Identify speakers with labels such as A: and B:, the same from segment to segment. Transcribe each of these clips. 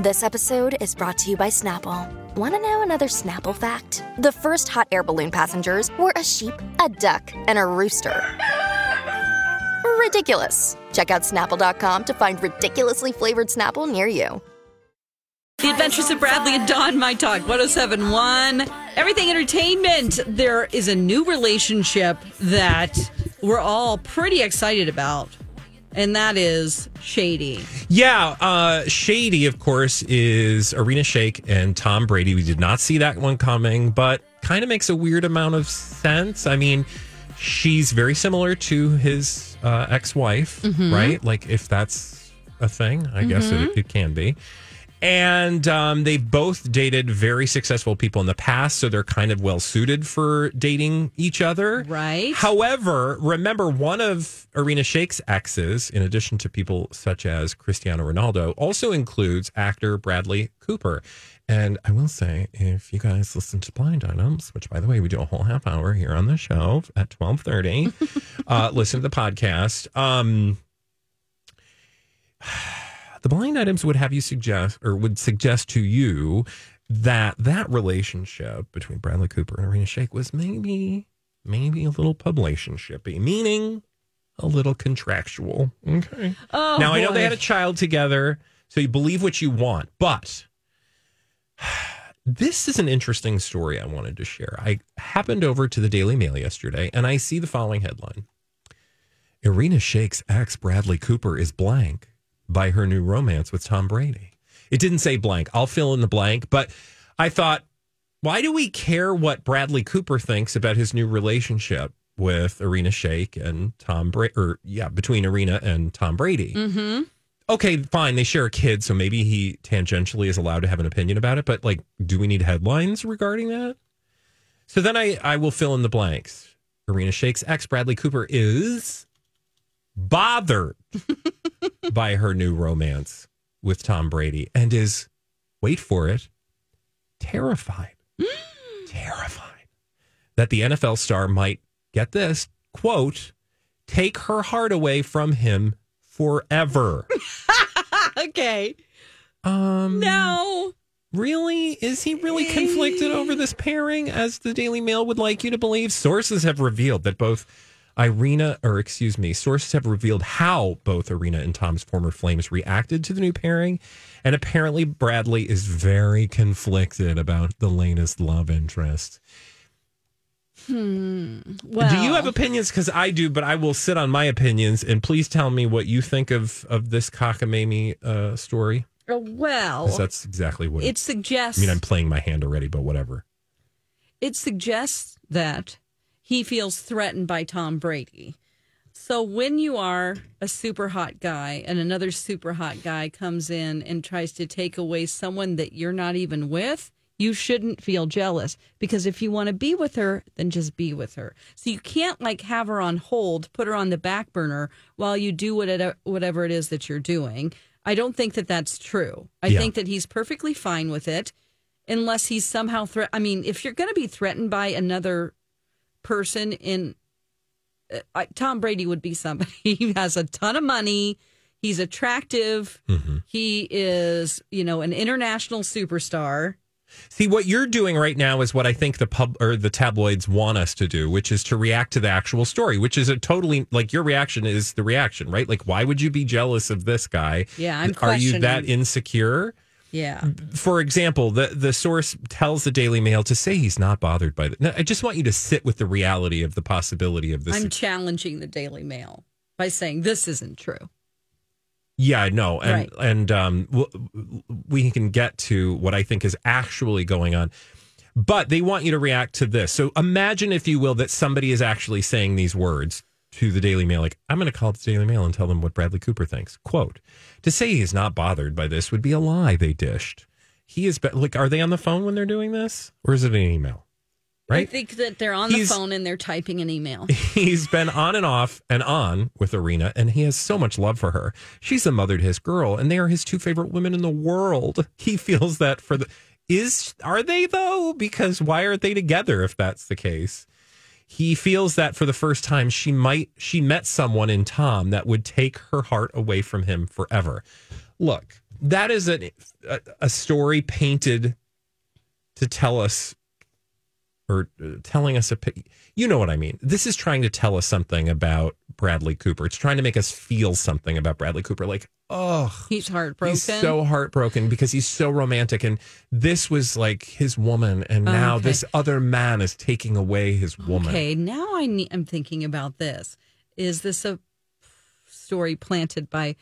A: This episode is brought to you by Snapple. Want to know another Snapple fact? The first hot air balloon passengers were a sheep, a duck, and a rooster. Ridiculous. Check out snapple.com to find ridiculously flavored Snapple near you.
B: The Adventures of Bradley and Dawn, My Talk 1071. Everything Entertainment. There is a new relationship that we're all pretty excited about, and that is Shady.
C: Yeah, uh, Shady, of course, is Irina Shayk and Tom Brady. We did not see that one coming, but kind of makes a weird amount of sense. I mean, she's very similar to his uh, ex wife, right? Like, if that's a thing, I guess it, it can be. And um, they both dated very successful people in the past, so they're kind of well suited for dating each other.
B: Right.
C: However, remember one of Irina Shayk's exes, in addition to people such as Cristiano Ronaldo, also includes actor Bradley Cooper. And I will say, if you guys listen to Blind Items, which by the way we do a whole half hour here on the show at twelve thirty, uh, listen to the podcast. Um, the blind items would have you suggest or would suggest to you that that relationship between Bradley Cooper and Irina Shayk was maybe maybe a little publicationshipy, meaning a little contractual. Okay.
B: Oh,
C: now I know they had a child together, so you believe what you want, but this is an interesting story I wanted to share. I happened over to the Daily Mail yesterday and I see the following headline. Irina Shayk's ex Bradley Cooper is blank by her new romance with Tom Brady. It didn't say blank. I'll fill in the blank, but I thought, why do we care what Bradley Cooper thinks about his new relationship with Irina Shayk and Tom Brady? Or yeah, between Irina and Tom Brady. Mm-hmm. Okay, fine. They share a kid, so maybe he tangentially is allowed to have an opinion about it. But like, do we need headlines regarding that? So then I I will fill in the blanks. Irina Shayk's ex Bradley Cooper is bothered by her new romance with Tom Brady and is, wait for it, terrified. terrified that the NFL star might get this quote, take her heart away from him forever.
B: Okay.
C: Um,
B: No.
C: Really? Is he really conflicted over this pairing, as the Daily Mail would like you to believe? Sources have revealed that both Irina, or excuse me, sources have revealed how both Irina and Tom's former flames reacted to the new pairing. And apparently, Bradley is very conflicted about the latest love interest. Hmm.
B: Well,
C: do you have opinions? Because I do, but I will sit on my opinions. And please tell me what you think of, of this cockamamie uh, story.
B: Well,
C: that's exactly what
B: it suggests.
C: I mean, I'm playing my hand already, but whatever.
B: it suggests that he feels threatened by Tom Brady. So when you are a super hot guy and another super hot guy comes in and tries to take away someone that you're not even with, you shouldn't feel jealous because if you want to be with her, then just be with her. So you can't like have her on hold, put her on the back burner while you do whatever it is that you're doing. I don't think that that's true. I
C: Yeah.
B: think that he's perfectly fine with it unless he's somehow threat. I mean, if you're going to be threatened by another person in uh, I- Tom Brady would be somebody. He has a ton of money. He's attractive.
C: Mm-hmm.
B: He is, you know, an international superstar.
C: See, what you're doing right now is what I think the pub or the tabloids want us to do, which is to react to the actual story, which is a totally like your reaction is the reaction, right? Like, why would you be jealous of this guy?
B: Yeah, I'm
C: Are you that insecure?
B: Yeah.
C: For example, the the source tells the Daily Mail to say he's not bothered by that. I just want you to sit with the reality of the possibility of this.
B: I'm challenging the Daily Mail by saying this isn't true.
C: Yeah, no, and
B: Right.
C: and um, we can get to what I think is actually going on, but they want you to react to this. So imagine, if you will, that somebody is actually saying these words to the Daily Mail, like, I'm going to call the Daily Mail and tell them what Bradley Cooper thinks. Quote, to say he's not bothered by this would be a lie they dished. He is, be- like, are they on the phone when they're doing this? Or is it an email? Right?
B: I think that they're on
C: He's-
B: the phone and they're typing an email.
C: He's been on and off and on with Irina, and he has so much love for her. She's the mother to his girl, and they are his two favorite women in the world. He feels that for the is are they though? Because why aren't they together if that's the case? He feels that for the first time she might she met someone in Tom that would take her heart away from him forever. Look, that is a a, story painted to tell us or uh, telling us a you know what I mean. This is trying to tell us something about Bradley Cooper. It's trying to make us feel something about Bradley Cooper like, oh,
B: He's heartbroken.
C: he's so heartbroken because he's so romantic and this was like his woman and oh, now
B: Okay.
C: this other man is taking away his woman.
B: Okay, now I need, I'm thinking about this. Is this a story planted by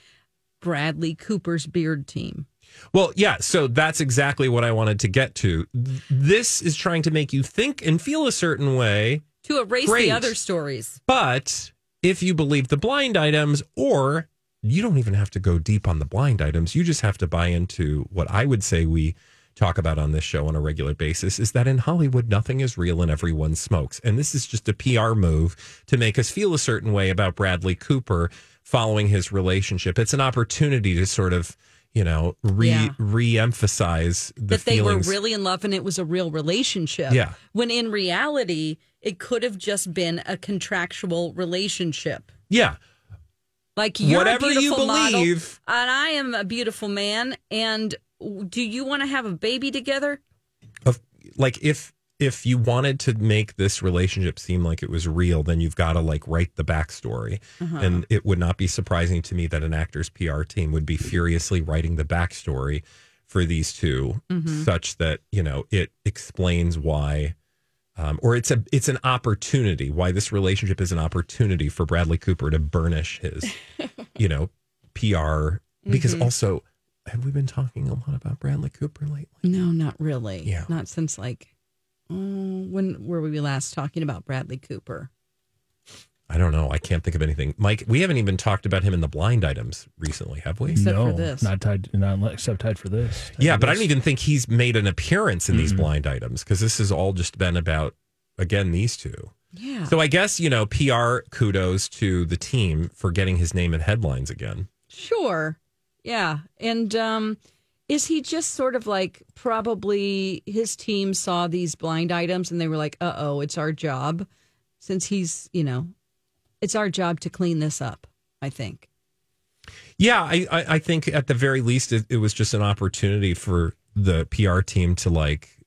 B: Bradley Cooper's beard team?
C: Well, yeah, so that's exactly what I wanted to get to. This is trying to make you think and feel a certain way
B: To erase
C: Great.
B: the other stories.
C: But if you believe the blind items, or you don't even have to go deep on the blind items, you just have to buy into what I would say we talk about on this show on a regular basis is that in Hollywood, nothing is real and everyone smokes. And this is just a PR move to make us feel a certain way about Bradley Cooper following his relationship. It's an opportunity to sort of, you know, re
B: Yeah.
C: re-emphasize the
B: that they were really in love and it was a real relationship.
C: Yeah.
B: When in reality, it could have just been a contractual relationship.
C: yeah.
B: Like you're
C: Whatever
B: a
C: you
B: beautiful model,
C: believe.
B: and I am a beautiful man. And do you want to have a baby together?
C: of like if if you wanted to make this relationship seem like it was real, then you've got to like write the backstory. Uh-huh. And it would not be surprising to me that an actor's PR team would be furiously writing the backstory for these 2 mm-hmm. such that you know it explains why. Um, or it's a it's an opportunity why this relationship is an opportunity for Bradley Cooper to burnish his, you know, PR. Because mm-hmm. also, have we been talking a lot about Bradley Cooper lately?
B: No, not really.
C: Yeah.
B: Not since like, oh, when were we last talking about Bradley Cooper?
C: I don't know. I can't think of anything. Mike, we haven't even talked about him in the blind items recently, have we?
B: Except for
D: no,
B: this.
D: not tied, not except tied for this.
C: Yeah, but I don't even think he's made an appearance in these blind items because this has all just been about, again, these two.
B: Yeah.
C: So I guess, you know, PR kudos to the team for getting his name in headlines again.
B: Sure. Yeah. And um is he just sort of like probably his team saw these blind items and they were like, "Uh oh, it's our job." Since he's, you know, it's our job to clean this up. I think.
C: Yeah, I, I, I think at the very least, it, it was just an opportunity for the PR team to, like,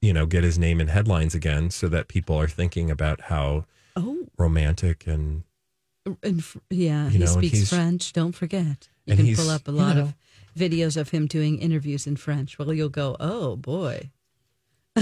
C: you know, get his name in headlines again so that people are thinking about how
B: Oh,
C: romantic and
B: and yeah,
C: You
B: he
C: know, and
B: speaks French. Don't forget. You can
C: he's,
B: pull up a
C: you
B: lot
C: know-
B: of videos of him doing interviews in French. Well, you'll go, "Oh boy."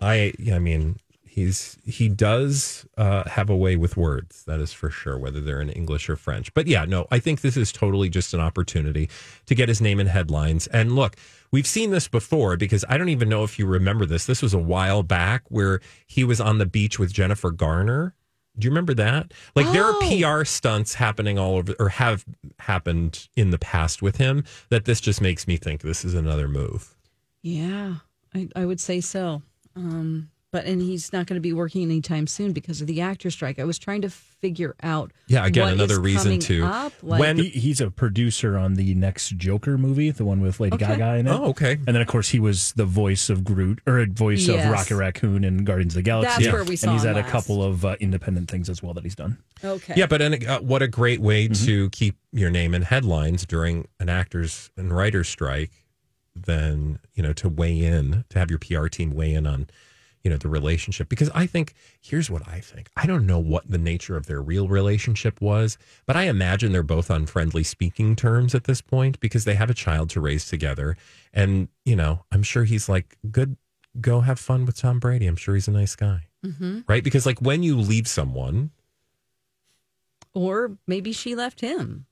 C: I I mean he's he does uh, have a way with words. That is for sure whether they're in English or French. But yeah no I think this is totally just an opportunity to get his name in headlines. And look we've seen this before because I don't even know if you remember this. This was a while back where he was on the beach with Jennifer Garner do you remember that like there are
B: Oh.
C: PR stunts happening all over or have happened in the past with him that this just makes me think this is another move
B: Yeah, I, I would say so. Um, but and he's not going to be working anytime soon because of the actor strike. I was trying to figure out.
C: Yeah, again,
B: what
C: another
B: is
C: reason to-
B: up. Like,
C: when-
D: He, he's a producer on the next Joker movie, the one with Lady
B: Okay.
D: Gaga in it.
C: Oh, okay.
D: And then, of course, he was the voice of Groot or a voice
B: Yes.
D: of Rocket Raccoon in Guardians of the Galaxy.
B: That's where we saw
D: And he's
B: him
D: had a couple of uh, independent things as well that he's done.
B: okay,
C: Yeah, but and, uh, what a great way to keep your name in headlines during an actors and writers strike than, you know, to weigh in, to have your PR team weigh in on, you know, the relationship. Because I think, here's what I think. I don't know what the nature of their real relationship was, but I imagine they're both on friendly speaking terms at this point because they have a child to raise together. And, you know, I'm sure he's like, good, go have fun with Tom Brady. I'm sure he's a nice guy.
B: Mm-hmm.
C: Right? Because, like, when you leave someone,
B: or maybe she left him.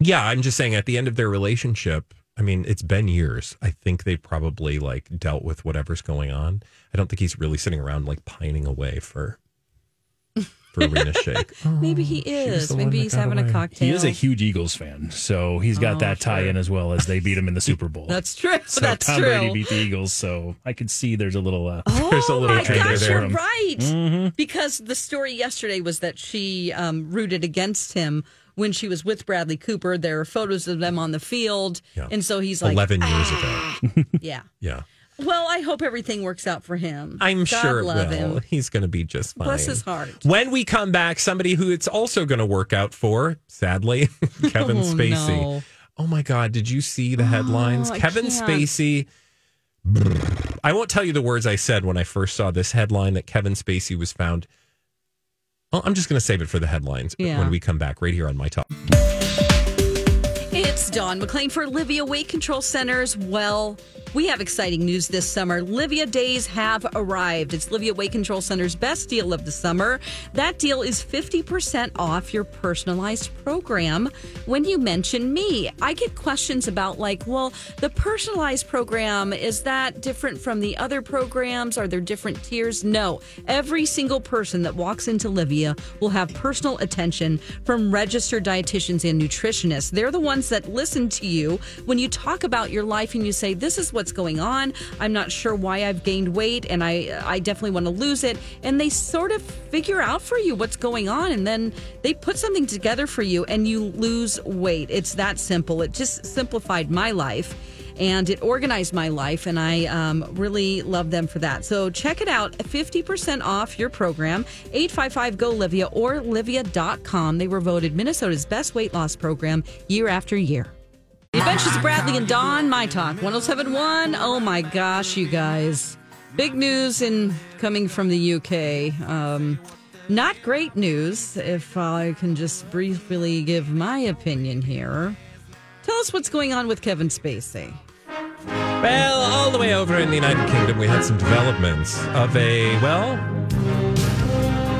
C: Yeah, I'm just saying at the end of their relationship, I mean, it's been years. I think they've probably like dealt with whatever's going on. I don't think he's really sitting around like pining away for for Irina Shayk.
B: Maybe he
C: Oh, she was
B: is. Maybe he's having
C: away.
B: a cocktail.
D: He is a huge Eagles fan, so he's got
B: Oh,
D: that tie in as well as they beat him in the Super Bowl.
B: That's true.
D: so
B: That's
D: Tom
B: true.
D: Brady beat the Eagles, so I could see there's a little. Uh,
B: Oh
C: There's a little
B: my gosh,
C: there.
B: you're
D: Mm-hmm.
B: right. Because the story yesterday was that she um, rooted against him when she was with Bradley Cooper. There are photos of them on the field,
C: Yeah.
B: and so he's like,
C: 11 years
B: "Ah."
C: ago.
B: yeah.
C: Yeah.
B: Well, I hope everything works out for him.
C: I'm
B: God
C: sure it will.
B: him.
C: He's going to be just fine.
B: Bless his heart.
C: When we come back, somebody who it's also going to work out for, sadly, Kevin
B: Oh,
C: Spacey.
B: no.
C: Oh my God, did you see the headlines?
B: Oh,
C: Kevin. Spacey. I won't tell you the words I said when I first saw this headline that Kevin Spacey was found. Well, I'm just going to save it for the headlines
B: Yeah.
C: when we come back right here on My Talk.
B: Dawn McLean for Livea Weight Control Centers. Well, we have exciting news this summer. Livea Days have arrived. It's Livea Weight Control Center's best deal of the summer. That deal is 50% off your personalized program when you mention me. I get questions about, like, well, the personalized program, is that different from the other programs? Are there different tiers? No. Every single person that walks into Livea will have personal attention from registered dietitians and nutritionists. They're the ones that listen to you when you talk about your life and you say, This is what's going on. I'm not sure why I've gained weight and I, I definitely want to lose it. And they sort of figure out for you what's going on. And then they put something together for you and you lose weight. It's that simple. It just simplified my life and it organized my life and i um, really love them for that so check it out 50% off your program 855 go livea or livea.com they were voted minnesota's best weight loss program year after year the adventures of bradley and dawn my talk 1071 oh my gosh you guys. Big news in coming from the uk um, not great news if i can just briefly give my opinion here. Tell us what's going on with Kevin Spacey.
C: Well, all the way over in the United Kingdom, we had some developments of a, well,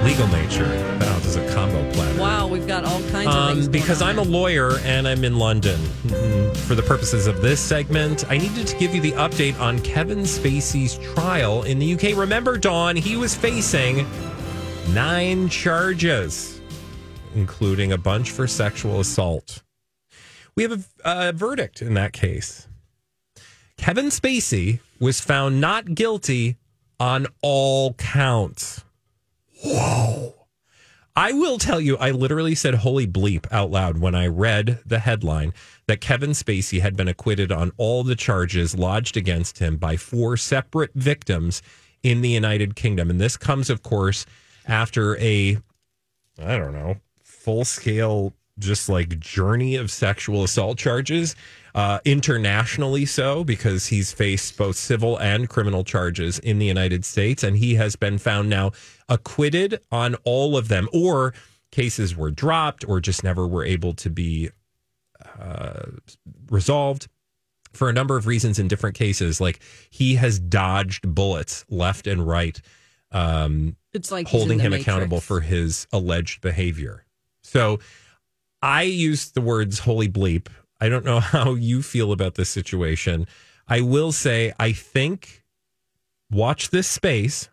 C: legal nature. That was a combo platter.
B: Wow, we've got all kinds of things.
C: Um, because. I'm a lawyer and I'm in London. Mm, For the purposes of this segment, I needed to give you the update on Kevin Spacey's trial in the UK. Remember, Dawn, he was facing nine charges, including a bunch for sexual assault. We have a, a verdict in that case. Kevin Spacey was found not guilty on all counts. Whoa. I will tell you, I literally said holy bleep out loud when I read the headline that Kevin Spacey had been acquitted on all the charges lodged against him by four separate victims in the United Kingdom. And this comes, of course, after a, I don't know, full scale, just like journey of sexual assault charges, uh, internationally so, because he's faced both civil and criminal charges in the United States. And he has been found now acquitted on all of them, or cases were dropped or just never were able to be uh, resolved for a number of reasons in different cases. Like he has dodged bullets left and right. Um,
B: it's like
C: holding him
B: Matrix.
C: accountable for his alleged behavior. So I used the words holy bleep. I don't know how you feel about this situation. I will say, I think, watch this space.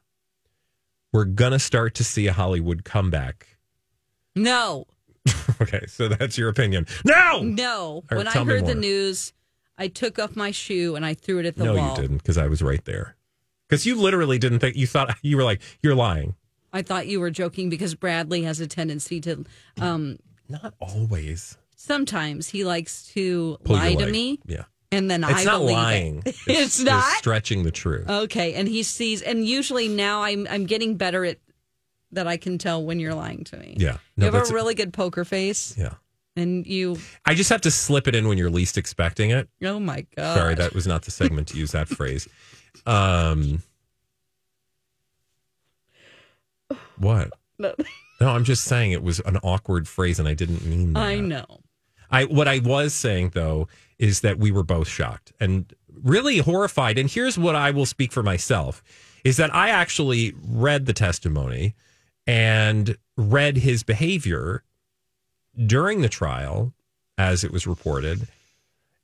C: We're to start to see a Hollywood comeback.
B: No,
C: Okay, so that's your opinion. No!
B: no.
C: Or
B: when I heard the news, I took off my shoe and I threw it at the
C: no,
B: wall.
C: No, you didn't, because I was right there. Because you literally didn't think, you thought, you were like, you're lying.
B: I thought you were joking because Bradley has a tendency to. Um,
C: Not always.
B: sometimes he likes to
C: Pull
B: lie to me,
C: Yeah.
B: And then
C: It's
B: I
C: not
B: believe
C: lying.
B: It.
C: It's,
B: It's, not.
C: stretching the truth.
B: Okay, and he sees, and usually now I'm I'm getting better at that. I can tell when you're lying to me.
C: Yeah. No,
B: you have a really good poker face,
C: Yeah.
B: and you.
C: I just have to slip it in when you're least expecting it.
B: Oh my god!
C: Sorry, that was not the segment to use that phrase. Um, what?
B: No.
C: No, I'm just saying it was an awkward phrase, and I didn't mean that.
B: I know.
C: I what I was saying though is that we were both shocked and really horrified. And here's what I will speak for myself: is that I actually read the testimony and read his behavior during the trial, as it was reported,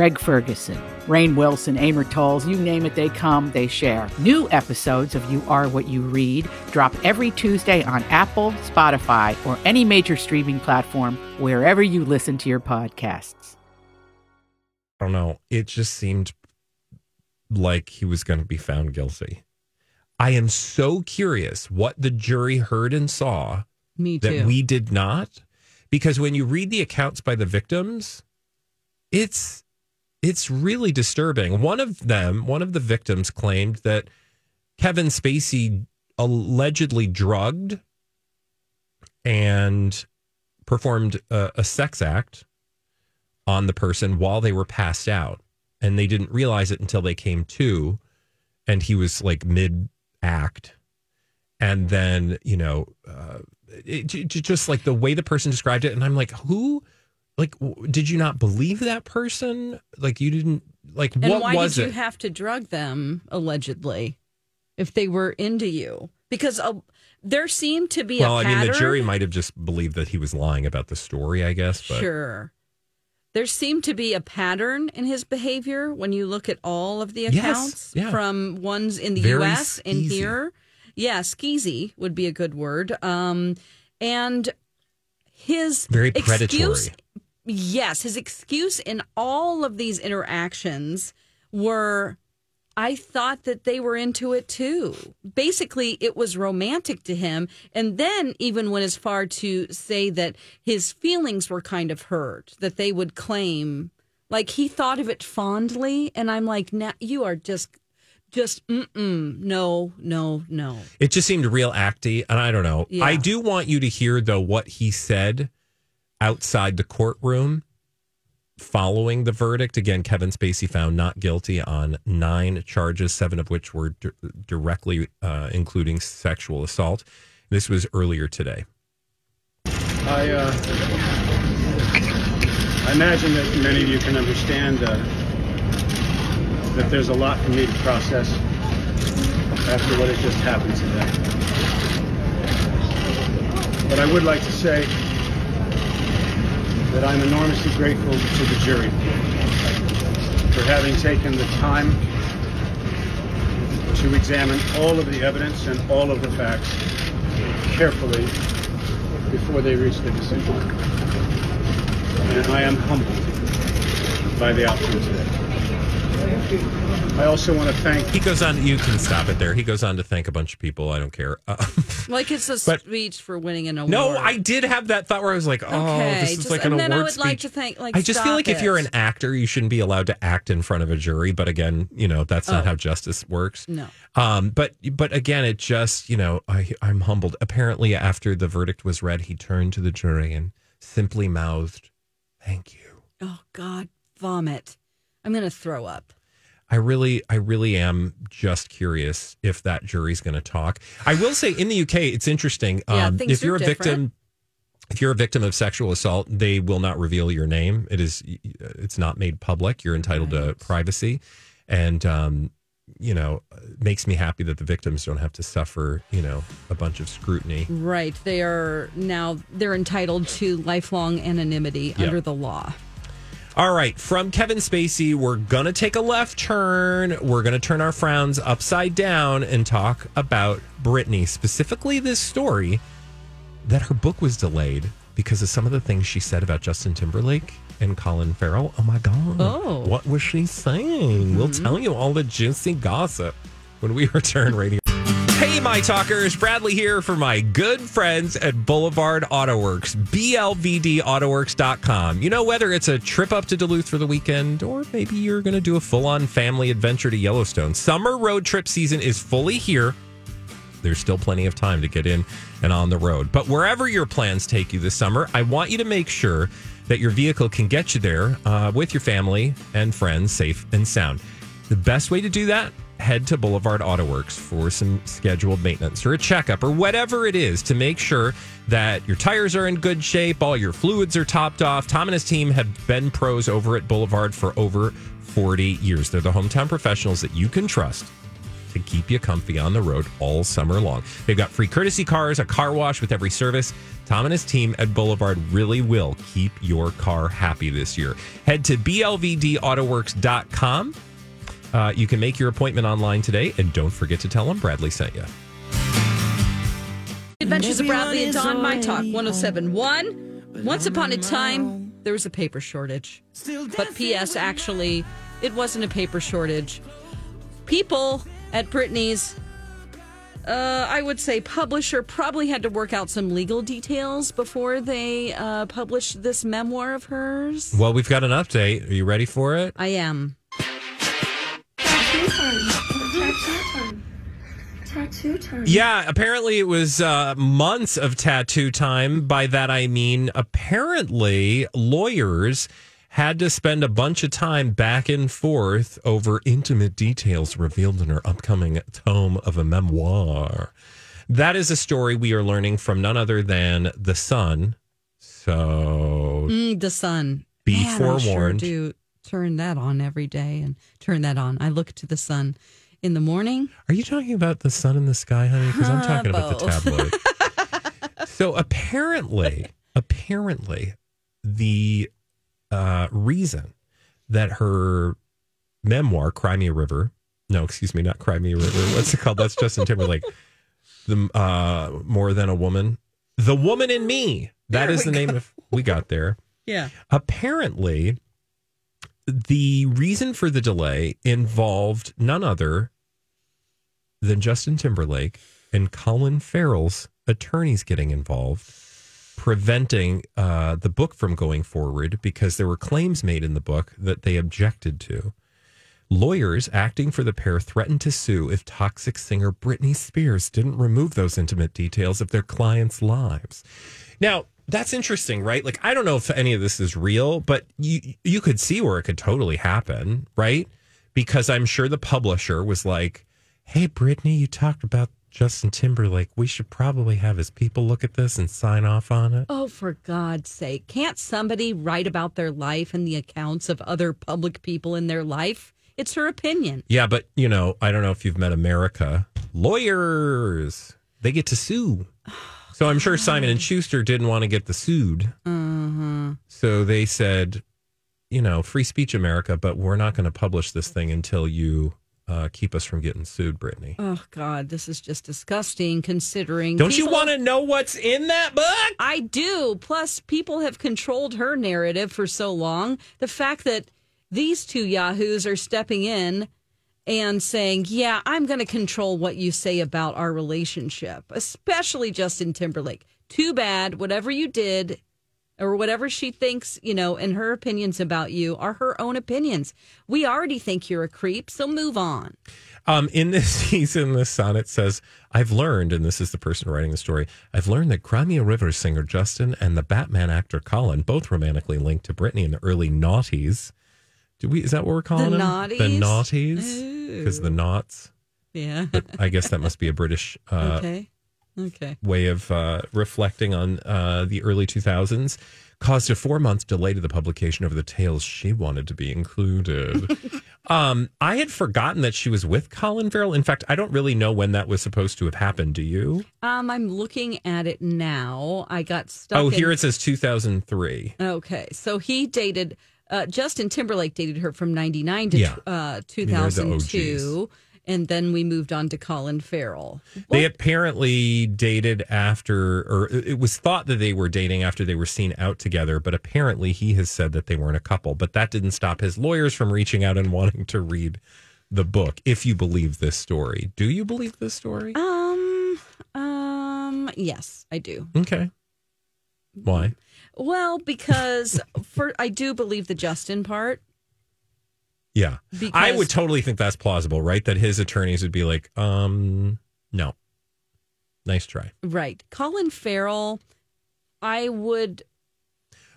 E: Craig Ferguson, Rainn Wilson, Amor Towles, you name it, they come, they share. New episodes of You Are What You Read drop every Tuesday on Apple, Spotify, or any major streaming platform wherever you listen to your podcasts.
C: I don't know. It just seemed like he was going to be found guilty. I am so curious what the jury heard and saw
B: Me too.
C: that we did not because when you read the accounts by the victims it's it's really disturbing. One of them one of the victims claimed that Kevin Spacey allegedly drugged and performed a, a sex act on the person while they were passed out. And they didn't realize it until they came to and he was like mid act and then you know uh, it, just like the way the person described it and i'm like who like w- did you not believe that person like you didn't like
B: and
C: what
B: why
C: was
B: did you have to drug them allegedly if they were into you? Because uh, there seemed to be
C: well
B: a
C: i
B: pattern.
C: mean the jury might have just believed that he was lying about the story i guess but
B: Sure. There seemed to be a pattern in his behavior when you look at all of the
C: Yes,
B: accounts
C: yeah.
B: from ones in the
C: Very
B: US and here. Yeah, skeezy would be a good word. Um, and his
C: Very
B: excuse,
C: predatory.
B: Yes, his excuse in all of these interactions were I thought that they were into it too. Basically, it was romantic to him. And then even went as far to say that his feelings were kind of hurt, that they would claim, like he thought of it fondly. And I'm like, now you are just, just, mm-mm, no, no, no.
C: it just seemed real acty and i don't know
B: Yeah.
C: i do want you to hear though what he said outside the courtroom following the verdict. Again kevin spacey found not guilty on nine charges seven of which were di- directly uh, including sexual assault. This was earlier today.
F: I, uh, I imagine that many of you can understand uh, that there's a lot for me to process after what has just happened today. But I would like to say that I'm enormously grateful to the jury for having taken the time to examine all of the evidence and all of the facts carefully before they reach the decision. And I am humbled by the outcome today. I also want to thank
C: he goes on you can stop it there he goes on to thank a bunch of people i don't care uh,
B: Like it's a
C: But-
B: speech for winning an award.
C: no i did have that thought where i was like oh
B: Okay,
C: this is
B: just-
C: like an
B: and then I
C: award
B: would
C: speech
B: like to thank- like,
C: i just feel
B: stop
C: like if you're an actor you shouldn't be allowed to act in front of a jury but again you know that's not
B: Oh.
C: how justice works
B: No.
C: Um, but but again, it just you know I I'm humbled. Apparently, after the verdict was read, he turned to the jury and simply mouthed, "Thank you."
B: Oh, God, vomit. I'm going to throw up.
C: I really I really am just curious if that jury's going to talk. I will say in the UK, it's interesting.
B: Yeah,
C: Um, if you're a victim. If you're a victim of sexual assault, they will not reveal your name. It is, it's not made public. You're entitled to privacy, and um, you know, makes me happy that the victims don't have to suffer, you know, a bunch of scrutiny.
B: Right. They are now, they're entitled to lifelong anonymity
C: Yeah.
B: under the law.
C: All right, from Kevin Spacey, we're going to take a left turn. We're going to turn our frowns upside down and talk about Britney, specifically this story that her book was delayed because of some of the things she said about Justin Timberlake and Colin Farrell. Oh my God.
B: Oh.
C: What was she saying? We'll mm-hmm. tell you all the juicy gossip when we return radio. My talkers. Bradley here for my good friends at Boulevard Autoworks, blvdautoworks.com. You know, whether it's a trip up to Duluth for the weekend or maybe you're going to do a full on family adventure to Yellowstone, summer road trip season is fully here. There's still plenty of time to get in and on the road. But wherever your plans take you this summer, I want you to make sure that your vehicle can get you there uh, with your family and friends safe and sound. The best way to do that, head to Boulevard Autoworks for some scheduled maintenance or a checkup or whatever it is to make sure that your tires are in good shape, all your fluids are topped off. Tom and his team have been pros over at Boulevard for over 40 years. They're the hometown professionals that you can trust to keep you comfy on the road all summer long. They've got free courtesy cars, a car wash with every service. Tom and his team at Boulevard really will keep your car happy this year. Head to blvdautoworks.com. Uh, you can make your appointment online today, and don't forget to tell them Bradley sent you.
B: Adventures of Bradley and Dawn, My Talk 1071. Once upon a time, there was a paper shortage. But P.S. Actually, it wasn't a paper shortage. People at Britney's, uh, I would say, publisher probably had to work out some legal details before they uh, published this memoir of hers.
C: Well, we've got an update. Are you ready for it?
B: I am.
G: Tattoo time.
C: Yeah, apparently it was uh, months of tattoo time. By that I mean, apparently lawyers had to spend a bunch of time back and forth over intimate details revealed in her upcoming tome of a memoir. That is a story we are learning from none other than The Sun. So
B: Mm, the sun.
C: Be
B: Man, I sure
C: forewarned.
B: do turn that on every day and turn that on. I look to the sun in the morning.
C: Are you talking about the sun in the sky, honey? Because I'm talking about the tabloid. so apparently, apparently, the uh, reason that her memoir, Cry Me a River, no, excuse me, not Cry Me a River. What's it called? That's Justin Timberlake. The uh, more than a woman, the woman in me. That
B: There
C: is the name of. We got there.
B: Yeah.
C: Apparently, the reason for the delay involved none other than Justin Timberlake and Colin Farrell's attorneys getting involved, preventing uh, the book from going forward because there were claims made in the book that they objected to. Lawyers acting for the pair threatened to sue if toxic singer Britney Spears didn't remove those intimate details of their clients' lives. Now, that's interesting, right? Like I don't know if any of this is real, but you you could see where it could totally happen, right? Because I'm sure the publisher was like, "Hey Britney, you talked about Justin Timberlake. We should probably have his people look at this and sign off on it."
B: Oh, for God's sake. Can't somebody write about their life and the accounts of other public people in their life? It's her opinion.
C: Yeah, but you know, I don't know if you've met America. Lawyers, they get to sue. So I'm sure Simon and Schuster didn't want to get the sued. So they said, you know, free speech America, but we're not going to publish this thing until you uh, keep us from getting sued, Britney.
B: Oh, God, this is just disgusting considering.
C: Don't you want to know what's in that book?
B: I do. Plus, people have controlled her narrative for so long. The fact that these two yahoos are stepping in and saying, Yeah, I'm going to control what you say about our relationship, especially Justin Timberlake. Too bad. Whatever you did or whatever she thinks, you know, and her opinions about you are her own opinions. We already think you're a creep, so move on.
C: Um, in this season, the sonnet says, I've learned, and this is the person writing the story, I've learned that Cry Me a River singer Justin and the Batman actor Colin, both romantically linked to Britney in the early noughties. Do we, is that what we're calling
B: The
C: them? The
B: naughties?
C: naughties? Because the knots.
B: Yeah.
C: I guess that must be a British uh,
B: okay. Okay.
C: way of uh, reflecting on uh, the early 2000s caused a four month delay to the publication of the tales she wanted to be included. um, I had forgotten that she was with Colin Farrell. In fact, I don't really know when that was supposed to have happened. Do you?
B: Um, I'm looking at it now. I got stuck.
C: oh,
B: in-
C: here it says 2003.
B: Okay, so he dated uh, Justin Timberlake dated her from '99 to
C: Yeah.
B: uh,
C: They're the
B: 2002, and then we moved on to Colin Farrell.
C: They apparently dated after, or it was thought that they were dating after they were seen out together, but apparently he has said that they weren't a couple. But that didn't stop his lawyers from reaching out and wanting to read the book, if you believe this story. Do you believe this story?
B: Um, um, yes, I do.
C: Okay. Why?
B: Well, because for I do believe the Justin part.
C: Yeah. I would totally think that's plausible, right? That his attorneys would be like, um, no. Nice try.
B: Right. Colin Farrell, I would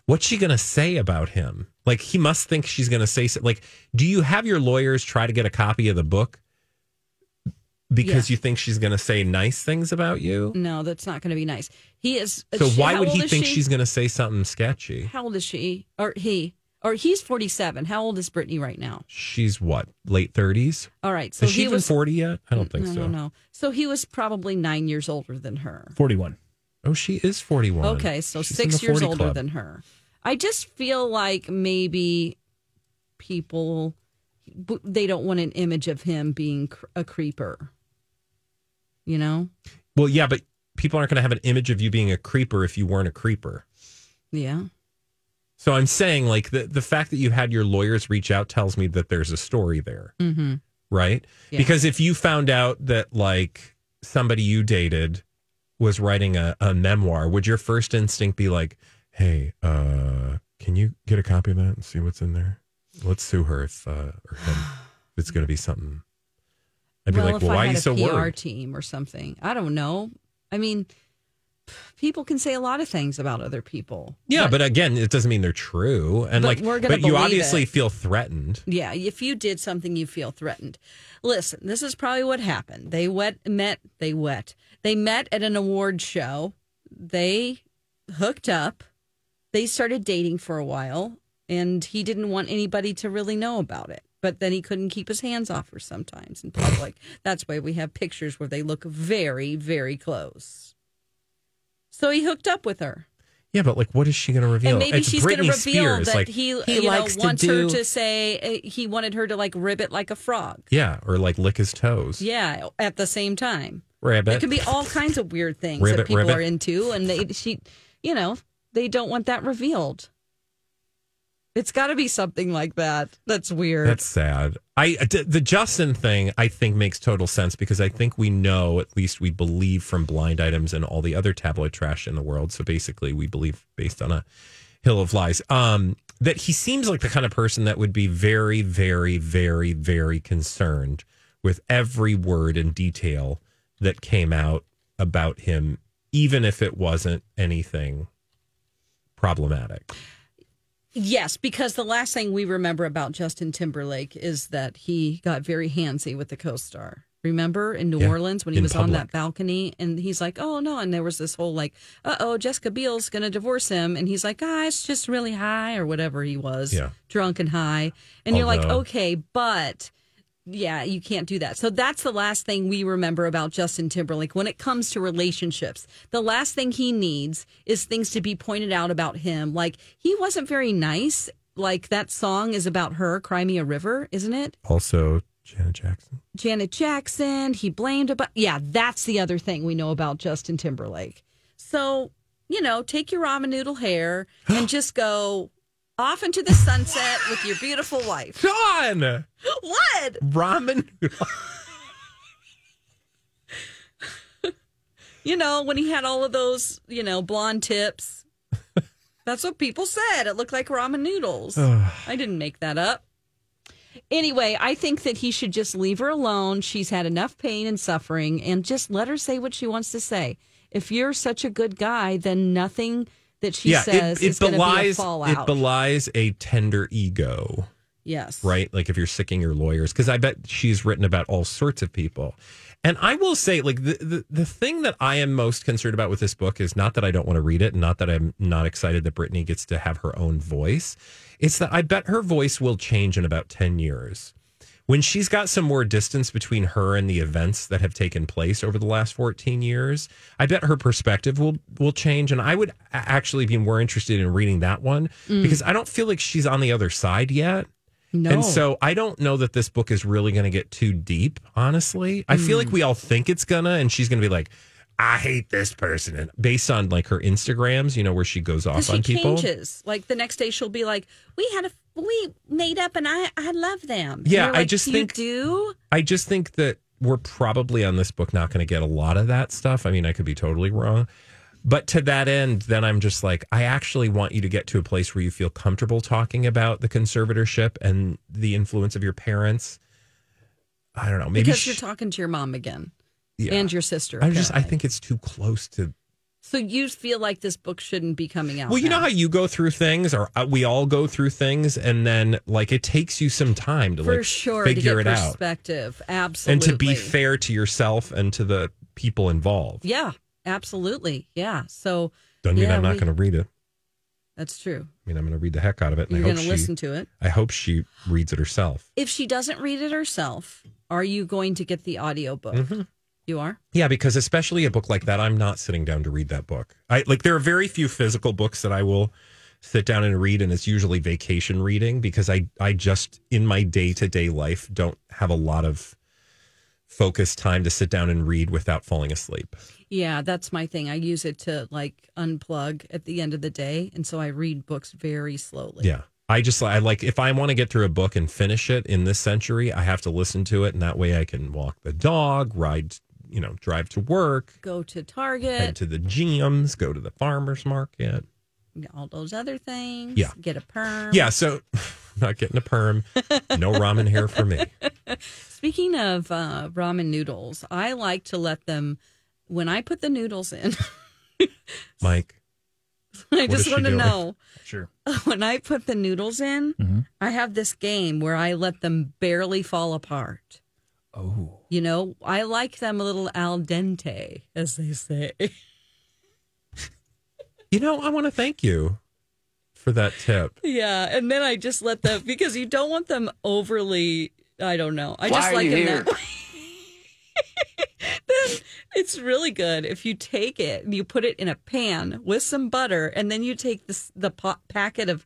C: What's she going to say about him? Like, he must think she's going to say, so- like, do you have your lawyers try to get a copy of the book because
B: Yeah.
C: you think she's going to say nice things about you?
B: no, that's not going to be nice. He is.
C: Uh, so,
B: she-
C: why would he think
B: she?
C: she's going to say something sketchy?
B: How old is she? Or he? Or he's forty-seven. How old is Britney right now?
C: She's what, late 30s?
B: All right. So
C: Is she
B: he
C: even
B: was
C: 40 yet? I don't think mm,
B: no,
C: so.
B: No, no. So he was probably nine years older than her.
D: 41.
C: Oh, she is 41.
B: Okay, so
C: She's
B: six years older
C: club.
B: than her. I just feel like maybe people they don't want an image of him being a creeper. You know?
C: Well, yeah, but people aren't going to have an image of you being a creeper if you weren't a creeper.
B: Yeah.
C: So I'm saying, like, the, the fact that you had your lawyers reach out tells me that there's a story there,
B: Mm-hmm.
C: right?
B: Yeah.
C: Because if you found out that, like, somebody you dated was writing a, a memoir, would your first instinct be like, hey, uh, can you get a copy of that and see what's in there? Let's sue her if, uh, or him. if it's going to be something. I'd be
B: well,
C: like, well, why are you
B: a
C: so
B: PR
C: worried?
B: team or something, I don't know. I mean, people can say a lot of things about other people.
C: Yeah, but again, it doesn't mean they're true. And
B: But
C: like, but you obviously
B: it.
C: feel threatened.
B: Yeah, if you did something, you feel threatened. Listen, this is probably what happened. They wet, met, they wet. They met at an award show. They hooked up. They started dating for a while, and he didn't want anybody to really know about it. But then he couldn't keep his hands off her sometimes in public. That's why we have pictures where they look very, very close. So he hooked up with her.
C: Yeah, but like, what is she going to reveal?
B: And maybe
C: It's
B: she's going to reveal
C: Spears.
B: that
C: like,
B: he,
C: he
B: you know,
C: likes to
B: wants
C: do,
B: her to say uh, he wanted her to like ribbit like a frog.
C: yeah, or like lick his toes.
B: Yeah, at the same time.
C: Rabbit.
B: It can be all kinds of weird things
C: Ribbit,
B: that people
C: ribbit.
B: are into, and they she, you know, they don't want that revealed. It's got to be something like that. That's weird.
C: That's sad. I d- the Justin thing I think makes total sense because I think we know at least we believe from blind items and all the other tabloid trash in the world. So basically, we believe based on a hill of lies um, that he seems like the kind of person that would be very, very, very, very concerned with every word and detail that came out about him, even if it wasn't anything problematic.
B: Yes, because the last thing we remember about Justin Timberlake is that he got very handsy with the co-star. Remember in New
C: Yeah,
B: Orleans when he was on that balcony and he's like, "Oh no!" And there was this whole like, "Uh oh, Jessica Biel's gonna divorce him," and he's like, "Ah, it's just really high or whatever he was,
C: Yeah.
B: drunk and high." And you're like, "Okay, but." Yeah, you can't do that. So that's the last thing we remember about Justin Timberlake when it comes to relationships. The last thing he needs is things to be pointed out about him. Like he wasn't very nice. Like that song is about her, Cry Me a River, isn't it?
C: Also, Janet Jackson.
B: Janet Jackson, he blamed about Yeah, that's the other thing we know about Justin Timberlake. So, you know, take your ramen noodle hair and just go off into the sunset with your beautiful wife.
C: John!
B: What?
C: Ramen.
B: you know, when he had all of those, you know, blonde tips. That's what people said. It looked like ramen noodles. I didn't make that up. Anyway, I think that he should just leave her alone. She's had enough pain and suffering and just let her say what she wants to say. If you're such a good guy, then nothing that she says
C: it
B: be a
C: belies
B: fallout.
C: it belies a tender ego,
B: yes.
C: right? Like if you're sicking your lawyers, because I bet she's written about all sorts of people. And I will say, like the, the the thing that I am most concerned about with this book is not that I don't want to read it, and not that I'm not excited that Britney gets to have her own voice. It's that I bet her voice will change in about ten years. When she's got some more distance between her and the events that have taken place over the last 14 years, I bet her perspective will will change. And I would actually be more interested in reading that one mm. because I don't feel like she's on the other side yet.
B: No.
C: And so I don't know that this book is really going to get too deep, honestly. I feel like mm. we all think it's going to, and she's going to be like, I hate this person. And based on like her Instagrams, you know, where she goes off
B: she
C: on people.
B: changes. Like the next day, she'll be like, "We had a we made up, and I I love them."
C: Yeah,
B: you're
C: I just
B: "You
C: think-
B: do.
C: I just think that we're probably on this book not going to get a lot of that stuff. I mean, I could be totally wrong. But to that end, then I'm just like, I actually want you to get to a place where you feel comfortable talking about the conservatorship and the influence of your parents. I don't know. Maybe
B: because
C: sh-
B: you're talking to your mom again
C: Yeah.
B: and your sister.
C: I just I think it's too close to
B: so. You feel like this book shouldn't be coming out.
C: Well, you know how you go through things, or uh, we all go through things, and then like it takes you some time to
B: for
C: like
B: sure
C: figure
B: to get
C: it out,
B: perspective. Absolutely.
C: And to be fair to yourself and to the people involved.
B: Yeah, absolutely. Yeah. So
C: Doesn't mean I'm not going to read it.
B: That's true.
C: I mean, I'm going to read the heck out of it, and
B: You're
C: I
B: going
C: hope
B: to listen to it.
C: I hope she reads it herself.
B: If she doesn't read it herself, are you going to get the audiobook?
C: Mm-hmm.
B: You are?
C: Yeah, because especially a book like that, I'm not sitting down to read that book. I like there are very few physical books that I will sit down and read, and it's usually vacation reading because I I just in my day to day life don't have a lot of focused time to sit down and read without falling asleep.
B: Yeah, that's my thing. I use it to like unplug at the end of the day. And so I read books very slowly.
C: Yeah. I just I like if I want to get through a book and finish it in this century, I have to listen to it and that way I can walk the dog, ride, you know, drive to work,
B: Go to Target, head
C: to the gyms, go to the farmers market.
B: all those other things.
C: Yeah.
B: Get a perm.
C: Yeah, so not getting a perm, no ramen hair for me.
B: Speaking of uh, ramen noodles, I like to let them, when I put the noodles in,
C: Mike,
B: I
C: What is
B: just want to
C: doing?
B: know
D: Sure.
B: when I put the noodles in,
C: Mm-hmm.
B: I have this game where I let them barely fall apart.
D: Oh.
B: You know, I like them a little al dente, as they say.
C: you know, I want to thank you for that tip.
B: Yeah, and then I just let them because you don't want them overly. I don't know. I
H: Why
B: just
H: are
B: like
H: you
B: them
H: here?
B: that way. then it's really good if you take it and you put it in a pan with some butter, and then you take this the po- packet of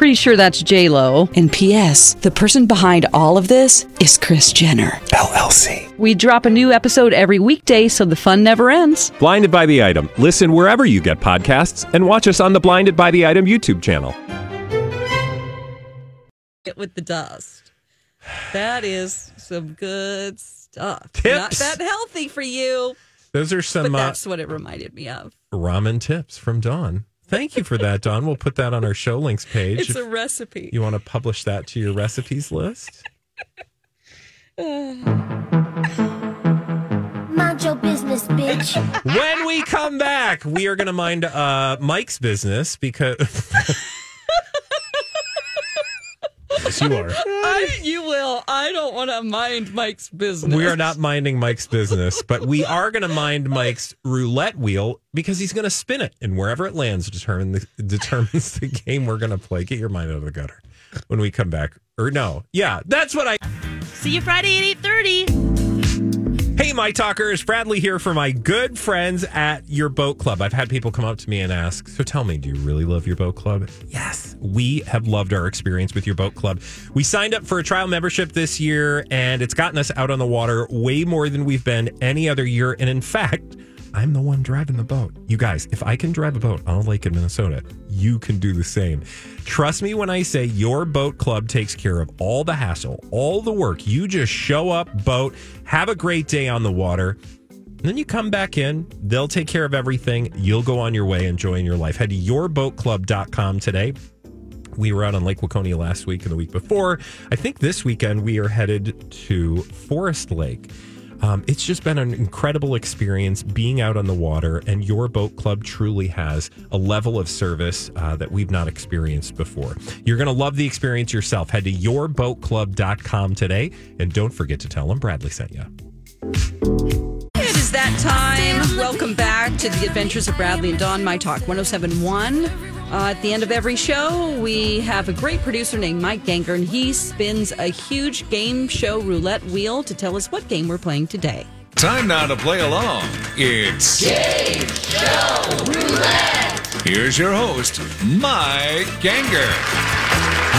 B: Pretty sure that's J Lo. And P.S. The person behind all of this is Kris Jenner.
C: LLC.
B: We drop a new episode every weekday, so the fun never ends.
C: Blinded by the item. Listen wherever you get podcasts, and watch us on the Blinded by the Item YouTube channel.
B: It with the dust. That is some good stuff. Not
C: Tips.
B: that healthy for you,
C: Those are
B: but
C: some uh,
B: that's what it reminded me of.
C: ramen tips from Dawn. Thank you for that, Dawn. We'll put that on our show links page.
B: It's a recipe.
C: you want to publish that to your recipes list.
H: Mind your business, bitch.
C: when we come back, we are going to mind uh, Mike's business because
D: Yes, you are.
B: I, you will. I don't want to mind Mike's business.
C: we are not minding Mike's business, but we are going to mind Mike's roulette wheel because he's going to spin it, and wherever it lands determine the, determines the game we're going to play. Get your mind out of the gutter when we come back. Or no, yeah, that's what I.
I: See you Friday at eight thirty.
C: Hey, my talkers, Bradley here for my good friends at your boat club. I've had people come up to me and ask, So tell me, do you really love your boat club? Yes, we have loved our experience with your boat club. We signed up for a trial membership this year, and it's gotten us out on the water way more than we've been any other year. And in fact, I'm the one driving the boat. You guys, if I can drive a boat on a lake in Minnesota, you can do the same. Trust me when I say your boat club takes care of all the hassle, all the work. You just show up, boat, have a great day on the water. Then you come back in, they'll take care of everything. You'll go on your way enjoying your life. Head to yourboatclub.com today. We were out on Lake Waconia last week and the week before. I think this weekend we are headed to Forest Lake. Um, it's just been an incredible experience being out on the water, and your boat club truly has a level of service uh, that we've not experienced before. You're going to love the experience yourself. Head to yourboatclub.com today, and don't forget to tell them Bradley sent you.
B: It is that time. Welcome back to the Adventures of Bradley and Dawn, My Talk 1071. Uh, at the end of every show, we have a great producer named Mike Ganger, and he spins a huge game show roulette wheel to tell us what game we're playing today.
J: Time now to play along. It's Game Show Roulette. Here's your host, Mike Ganger.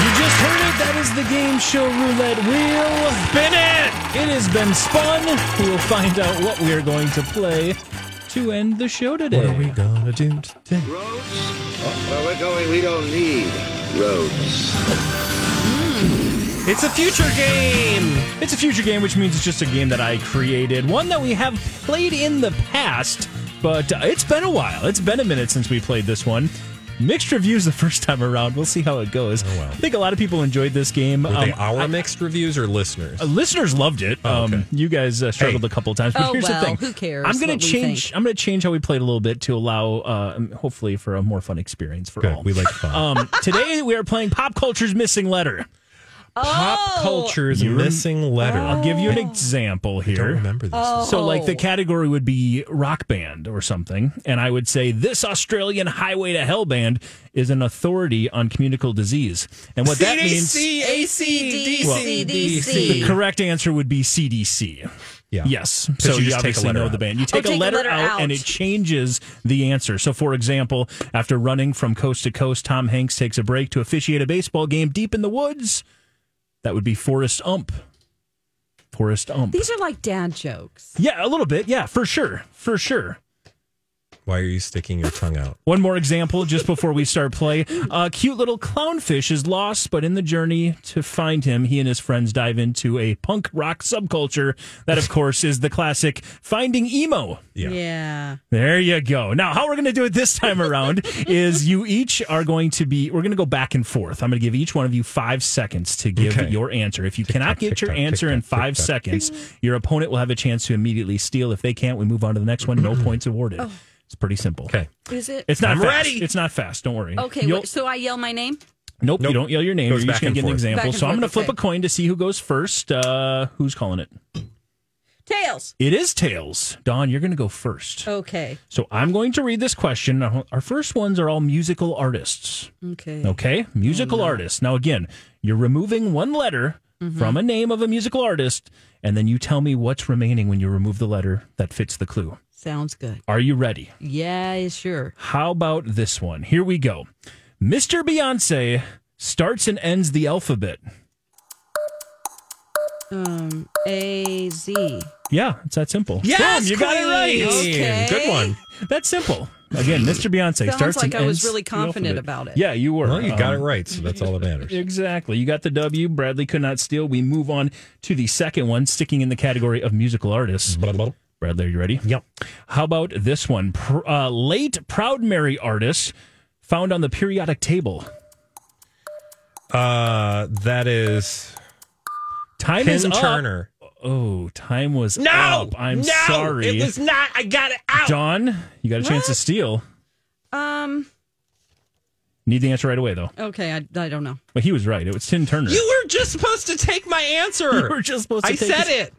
D: You just heard it. That is the game show roulette wheel.
C: Spin it!
D: It has been spun. We will find out what we are going to play to end the show today.
C: What are we gonna do today? Roads?
K: Where we're going, we don't need roads.
C: It's a future game.
D: It's a future game, which means it's just a game that I created. One that we have played in the past, but uh, it's been a while. It's been a minute since we played this one. Mixed reviews the first time around. We'll see how it goes.
C: Oh, well.
D: I think a lot of people enjoyed this game.
C: Were they
D: Um,
C: our
D: I-
C: mixed reviews or listeners?
D: Uh, listeners loved it.
C: Oh, okay.
D: um, you guys uh, struggled
C: Hey.
D: a couple times, but
B: Oh,
D: here's
B: well,
D: the thing:
B: who cares
D: I'm going to change. I'm going to change how we played a little bit to allow, uh, hopefully, for a more fun experience for
C: Good.
D: all.
C: We like fun.
D: Um, today we are playing Pop Culture's Missing Letter.
C: Pop
B: Oh.
C: culture's
D: You rem-
C: missing letter.
D: I'll give you an oh. example
C: I don't
D: here.
C: remember this.
B: Oh.
D: So, like, oh. the category would be rock band or something. And I would say this Australian Highway to Hell band is an authority on communicable disease. And what that means.
B: ACDC.
D: The correct answer would be CDC.
C: Yeah.
D: Yes.
C: 'Cause
D: So
C: you
D: you,
C: just take a
D: obviously know
C: out.
D: the band. You take,
B: take
D: a
B: a
D: letter,
B: letter
D: out, and it changes the answer. So, for example, after running from coast to coast, Tom Hanks takes a break to officiate a baseball game deep in the woods. That would be Forrest Ump. Forrest Ump.
B: These are like dad jokes.
D: Yeah, a little bit. Yeah, for sure. For sure.
C: Why are you sticking your tongue out?
D: One more example just before we start play. A cute little clownfish is lost, but in the journey to find him, he and his friends dive into a punk rock subculture that, of course, is the classic Finding Emo.
C: Yeah.
B: Yeah.
D: There you go. Now, how we're going to do it this time around is you each are going to be, we're going to go back and forth. I'm going to give each one of you five seconds to give
C: Okay.
D: your answer. If you cannot
C: Tick-tock,
D: get your
C: tick-tock,
D: answer in
C: tick-tock,
D: five
C: tick-tock.
D: seconds, your opponent will have a chance to immediately steal. If they can't, we move on to the next one. No points awarded. Oh. It's pretty simple.
C: Okay.
B: Is it?
D: It's not
C: I'm
D: fast.
C: ready.
D: It's not fast. Don't worry.
B: Okay,
D: You'll-
B: wait, so I yell my name?
D: Nope,
C: Nope.
D: you don't yell your name.
C: Goes
D: You're
C: back
D: just going
C: and
D: to give an
C: forth.
D: example.
B: Back and
D: So I'm going to
B: forth,
D: flip a coin to see who goes first. Uh, who's calling it?
B: Tails.
D: It is Tails. Dawn, you're going to go first.
B: Okay.
D: So I'm going to read this question. Now, Our first ones are all musical artists.
B: Okay.
D: Okay? Musical artists. Now, again, you're removing one letter
B: Mm-hmm.
D: from a name of a musical artist, and then you tell me what's remaining when you remove the letter that fits the clue.
B: Sounds good.
D: Are you ready?
B: Yeah, sure.
D: How about this one? Here we go. Mr. Beyonce starts and ends the alphabet.
B: Um, A Z.
D: Yeah, it's that simple.
C: Yes,
D: Boom, you got it right.
B: Okay.
C: Good one.
D: That's simple. Again, Mr. Beyonce
B: Sounds
D: starts
B: like
D: and
B: I was really confident about it.
D: Yeah, you were.
C: Well, you got it
D: Um,
C: right, so that's all that matters.
D: Exactly. You got the W. Bradley could not steal. We move on to the second one, sticking in the category of musical artists.
C: Blah, blah, blah.
D: Bradley, are you ready?
C: Yep.
D: How about this one? Pr- uh, late Proud Mary artist found on the periodic table.
C: Uh, that is
D: Time
C: Tim
D: is up.
C: Turner.
D: Oh, time was
C: No,
D: up. I'm
C: no,
D: sorry.
C: It was not. I got it out.
D: Dawn, you got a chance to steal.
B: Um,
D: Need the answer right away, though.
B: okay, I, I don't know.
D: But he was right. It was Tim Turner.
C: You were just supposed to take my answer.
D: You were just supposed to
C: I
D: take
C: said
D: his-
C: it.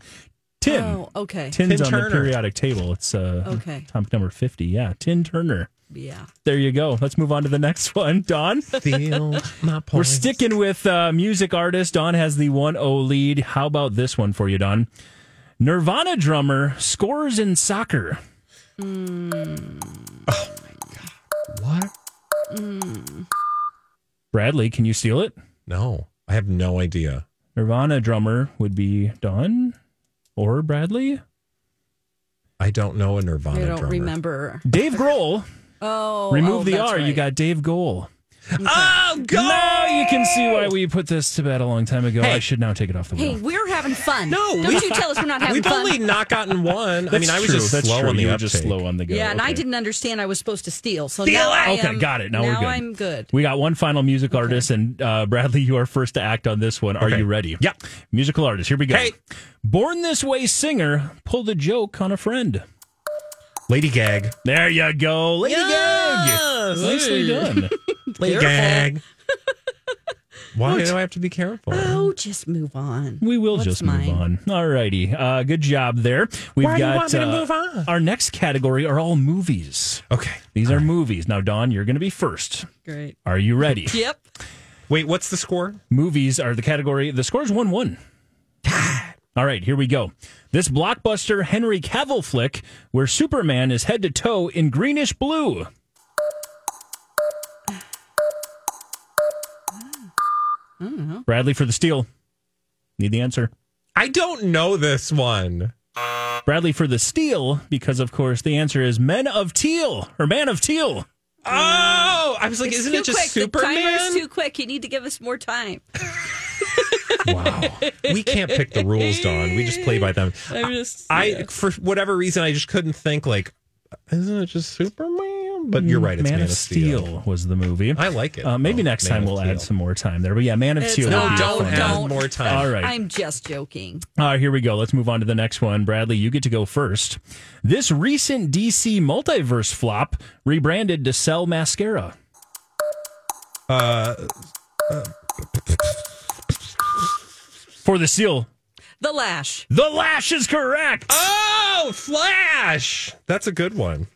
D: Tim.
B: Oh, okay.
D: Tin's
C: Tin
D: on the periodic table. It's uh,
B: Okay.
D: top number 50. Yeah, Tin Turner.
B: Yeah.
D: There you go. Let's move on to the next one. Dawn.
C: Feel my
D: We're sticking with uh, music artist. Dawn has the 1 0 lead. How about this one for you, Dawn? Nirvana drummer scores in soccer. Mm. Oh, my God.
C: What?
D: Bradley, can you steal it?
C: No, I have no idea.
D: Nirvana drummer would be Dawn or Bradley.
C: I don't know a Nirvana
B: I don't
C: drummer.
B: remember.
D: Dave Grohl.
B: Oh,
D: Remove
B: oh,
D: the
B: that's
D: R. You got Dave Grohl.
C: Oh, go!
D: Now you can see why we put this to bed a long time ago.
C: Hey.
D: I should now take it off the wheel.
B: Hey, we're having fun.
C: No,
B: don't
C: we-
B: you tell us we're not having fun?
C: We've
B: fun.
C: only not gotten one. I
D: That's
C: mean, I was
D: true.
C: just
D: That's
C: slow
D: true.
C: on the
D: you were
C: uptake.
D: just slow on the go.
B: yeah, and I didn't understand I was supposed to steal. So
C: Steal
B: now
C: it!
B: I
D: Okay, got it. Now we're good.
B: I'm good.
D: We got one final music artist, and uh, Bradley, you are first to act on this one. Are
C: Okay.
D: you ready?
C: Yep.
D: Musical artist. Here we go.
C: Hey.
D: Born This Way singer pulled a joke on a friend.
C: Lady Gag.
D: There you go, Lady Gag.
C: Yes!
D: Gag. Nicely done.
C: Lady
B: Careful.
C: Gag. Why do I have to be careful?
B: Oh, just move on.
D: We will
B: What's
D: just
B: mine?
D: move on. All righty. Uh, good job there. We've
C: Why do you
D: got
C: want me to
D: uh,
C: move on?
D: our next category are all movies.
C: Okay.
D: These are movies. Now, Dawn, you're going to be first.
B: Great.
D: Are you ready?
B: Yep.
C: Wait, what's the score?
D: movies are the category. The score's 1 1. All right, here we go. This blockbuster Henry Cavill flick where Superman is head to toe in greenish blue.
B: I don't know.
D: Bradley for the steal. Need the answer.
C: I don't know this one.
D: Bradley for the steal, because of course the answer is Men of Teal or Man of Teal.
C: Oh, I was like,
B: It's
C: isn't
B: too
C: it just
B: quick. The timer's
C: Superman?
B: too quick. You need to give us more time.
C: Wow. we can't pick the rules, Dawn. We just play by them.
B: I'm just.
C: I,
B: yeah.
C: for whatever reason, I just couldn't think like, isn't it just Superman? But you're right. It's
D: Man,
C: Man,
D: of Steel. was the movie.
C: I like it.
D: Uh, maybe
C: though.
D: next
C: Man
D: time we'll
C: Steel.
D: add some more time there. But yeah, Man of
B: It's
D: Steel.
B: No,
D: would be
C: don't
D: fun.
C: add
B: don't.
C: more time.
D: All right.
B: I'm just joking.
D: All right, here we go. Let's move on to the next one. Bradley, you get to go first. This recent DC multiverse flop rebranded to sell mascara.
C: Uh,
D: For the seal,
B: The Lash.
D: the lash is correct.
C: oh, Flash. That's a good one.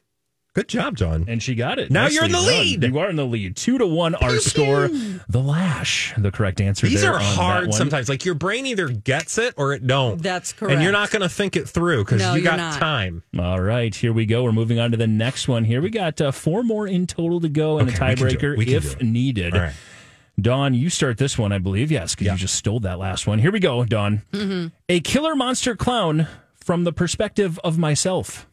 C: Good job, John.
D: And she got it.
C: Now you're in the
D: done.
C: lead.
D: You are in the lead. Two to one, our score. The lash, the correct answer.
C: These
D: there
C: are
D: on
C: hard sometimes. Like your brain either gets it or it don't.
B: That's correct.
C: And you're not going to think it through because
B: No,
C: you got
B: not.
C: time.
D: All right, here we go. We're moving on to the next one. Here we got uh, four more in total to go and
C: Okay,
D: a
C: we can do it.
D: tiebreaker if needed.
C: All right.
D: Dawn, you start this one, I believe. Yes, because you just stole that last one. Here we go, Dawn.
B: Mm-hmm.
D: A killer monster clown from the perspective of myself.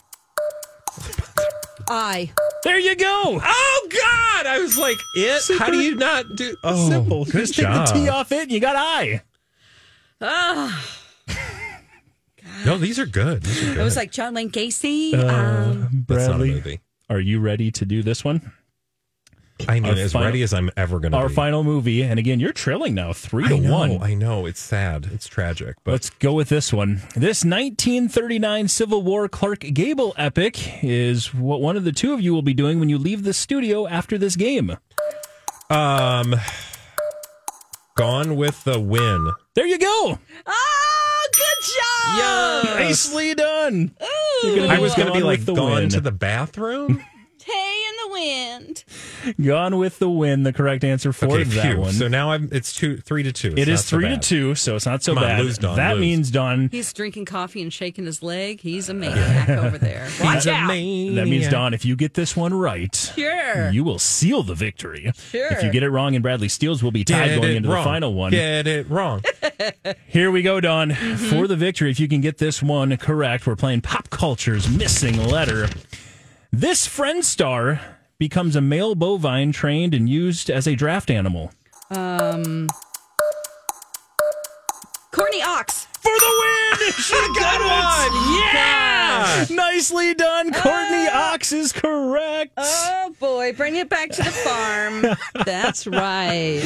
B: I.
D: There you go.
C: Oh God! I was like, it. How do you not do? Oh,
D: Simple.
C: Good
D: Just take the T off it, and you got I.
B: Ah.
C: No, these are good. These are good.
B: I was like John Wayne Gacy.
D: Uh,
B: um,
C: That's not a
D: Bradley,
C: movie.
D: are you ready to do this one?
C: I mean,
D: Our
C: as
D: final-
C: ready as I'm ever going to be.
D: Our
C: be.
D: final movie, and again, you're trailing now, three to
C: I know,
D: one.
C: I know. It's sad. It's tragic. But
D: Let's go with this one. This 1939 Civil War Clark Gable epic is what one of the two of you will be doing when you leave the studio after this game.
C: um, Gone with the Win.
D: There you go.
B: oh, good job.
D: Nicely done.
B: Ooh.
C: I was going to be like
D: with
C: gone
D: Win.
C: to the bathroom.
B: Hay in the wind.
D: Gone with the Wind. The correct answer for
C: okay,
D: that
C: phew.
D: one.
C: So now I'm. It's two, three to two. It's
D: it is
C: not so
D: three to two, so it's not so
C: Come on,
D: bad.
C: lose, Dawn,
D: that
C: lose.
D: means Dawn.
B: He's drinking coffee and shaking his leg. He's a maniac over there. Watch
C: He's a
B: out.
C: maniac.
D: That means Dawn. If you get this one right,
B: Sure.
D: you will seal the victory.
B: Sure.
D: If you get it wrong and Bradley steals, we'll be tied
C: Get
D: going into
C: wrong.
D: the final one.
C: Get it wrong.
D: Here we go, Dawn.
B: Mm-hmm.
D: For the victory, if you can get this one correct, we're playing pop culture's missing letter. This friend star becomes a male bovine trained and used as a draft animal.
B: Um, Courtney Ox.
D: For the win! She got
C: one!
D: Yeah! Nicely done. Courtney Ox is correct.
B: Oh boy, bring it back to the farm. That's right.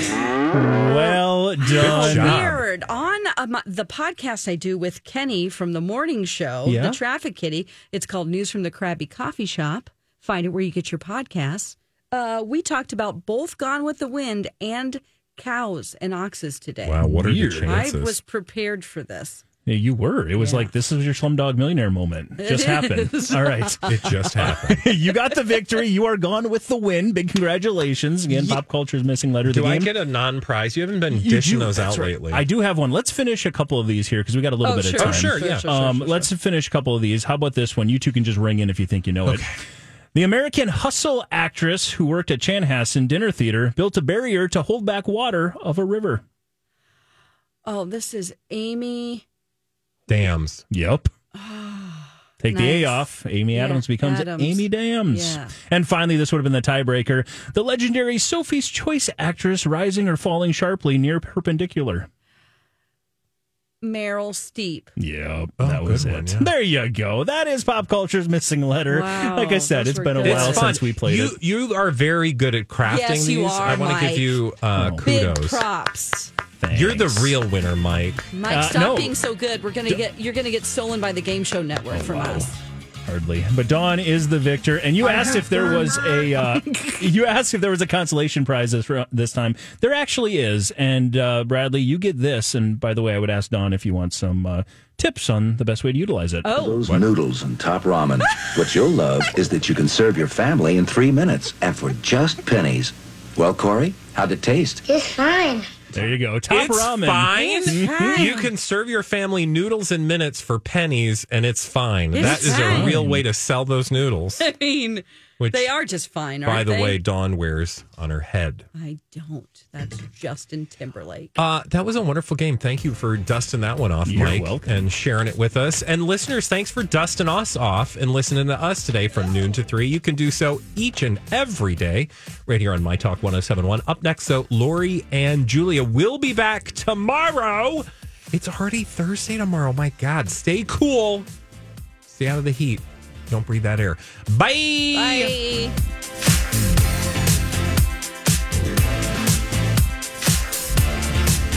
D: well done.
B: Weird. On um, the podcast I do with Kenny from the morning show,
D: Yeah?
B: The Traffic Kitty, it's called News from the Krabby Coffee Shop. Find it where you get your podcasts. Uh, we talked about both Gone with the Wind and cows and oxes today.
C: Wow, what are
D: Weird.
C: the
B: I was prepared for this.
D: Yeah, you were. It was
B: Yeah.
D: like this is your Slumdog Millionaire moment. Just happened.
B: is.
D: All right.
C: it just happened.
D: you got the victory. You are gone with the win. Big congratulations. Again, pop culture's missing letter of the
C: Do I
D: game.
C: get a non-prize? You haven't been
D: You
C: dishing
D: do.
C: those
D: That's
C: out
D: right.
C: lately.
D: I do have one. Let's finish a couple of these here because we got a little
B: Oh,
D: bit
B: sure,
D: of time.
C: Oh, sure, yeah.
D: um, let's finish a couple of these. How about this one? You two can just ring in if you think you know it. The American hustle actress who worked at Chanhassen Dinner Theater built a barrier to hold back water of a river.
B: Oh, this is Amy.
C: Dams.
D: Yep. Take the A off. Amy
B: Yeah,
D: Adams becomes
B: Adams.
D: Amy Dams.
B: Yeah.
D: And finally, this would have been the tiebreaker. The legendary Sophie's Choice actress rising or falling sharply near perpendicular.
B: Meryl Steep.
D: Yep,
C: Oh,
D: that was it.
C: one, yeah.
D: There you go. That is pop culture's missing letter.
B: Wow,
D: like I said, it's
B: were
D: been a
B: good.
D: while since we played
C: you,
D: it.
C: You are very good at crafting
B: Yes,
C: these.
B: you
C: I want to give you uh,
B: Big
C: kudos.
B: props.
C: You're the real winner, Mike.
B: Mike,
D: Uh,
B: stop
D: no.
B: being so good. We're gonna get you're gonna get stolen by the Game Show Network from us.
D: Hardly, but Dawn is the victor. And you asked if there was a uh, you asked if there was a consolation prize this this time. There actually is. And uh, Bradley, you get this. And by the way, I would ask Dawn if you want some uh, tips on the best way to utilize it.
B: Oh,
K: Those noodles and top ramen. what you'll love is that you can serve your family in three minutes and for just pennies. Well, Corey, how'd it taste?
H: It's fine.
D: There you go. Top
C: it's
D: ramen.
C: fine.
B: It's mm-hmm. fine.
C: You can serve your family noodles in minutes for pennies, and it's fine.
B: It's
C: that is
B: fine.
C: a real way to sell those noodles.
B: I mean,
C: Which,
B: They are just fine,
C: by
B: aren't
C: the
B: they?
C: way, Dawn wears on her head.
B: I don't. That's Justin Timberlake.
C: Uh, that was a wonderful game. Thank you for dusting that one off,
D: You're
C: Mike,
D: welcome.
C: and sharing it with us. And listeners, thanks for dusting us off and listening to us today from noon to three. You can do so each and every day right here on My Talk 1071. Up next, though, Lori and Julia will be back tomorrow. It's already Thursday tomorrow. My God, stay cool. Stay out of the heat. Don't breathe that air. Bye.
B: Bye.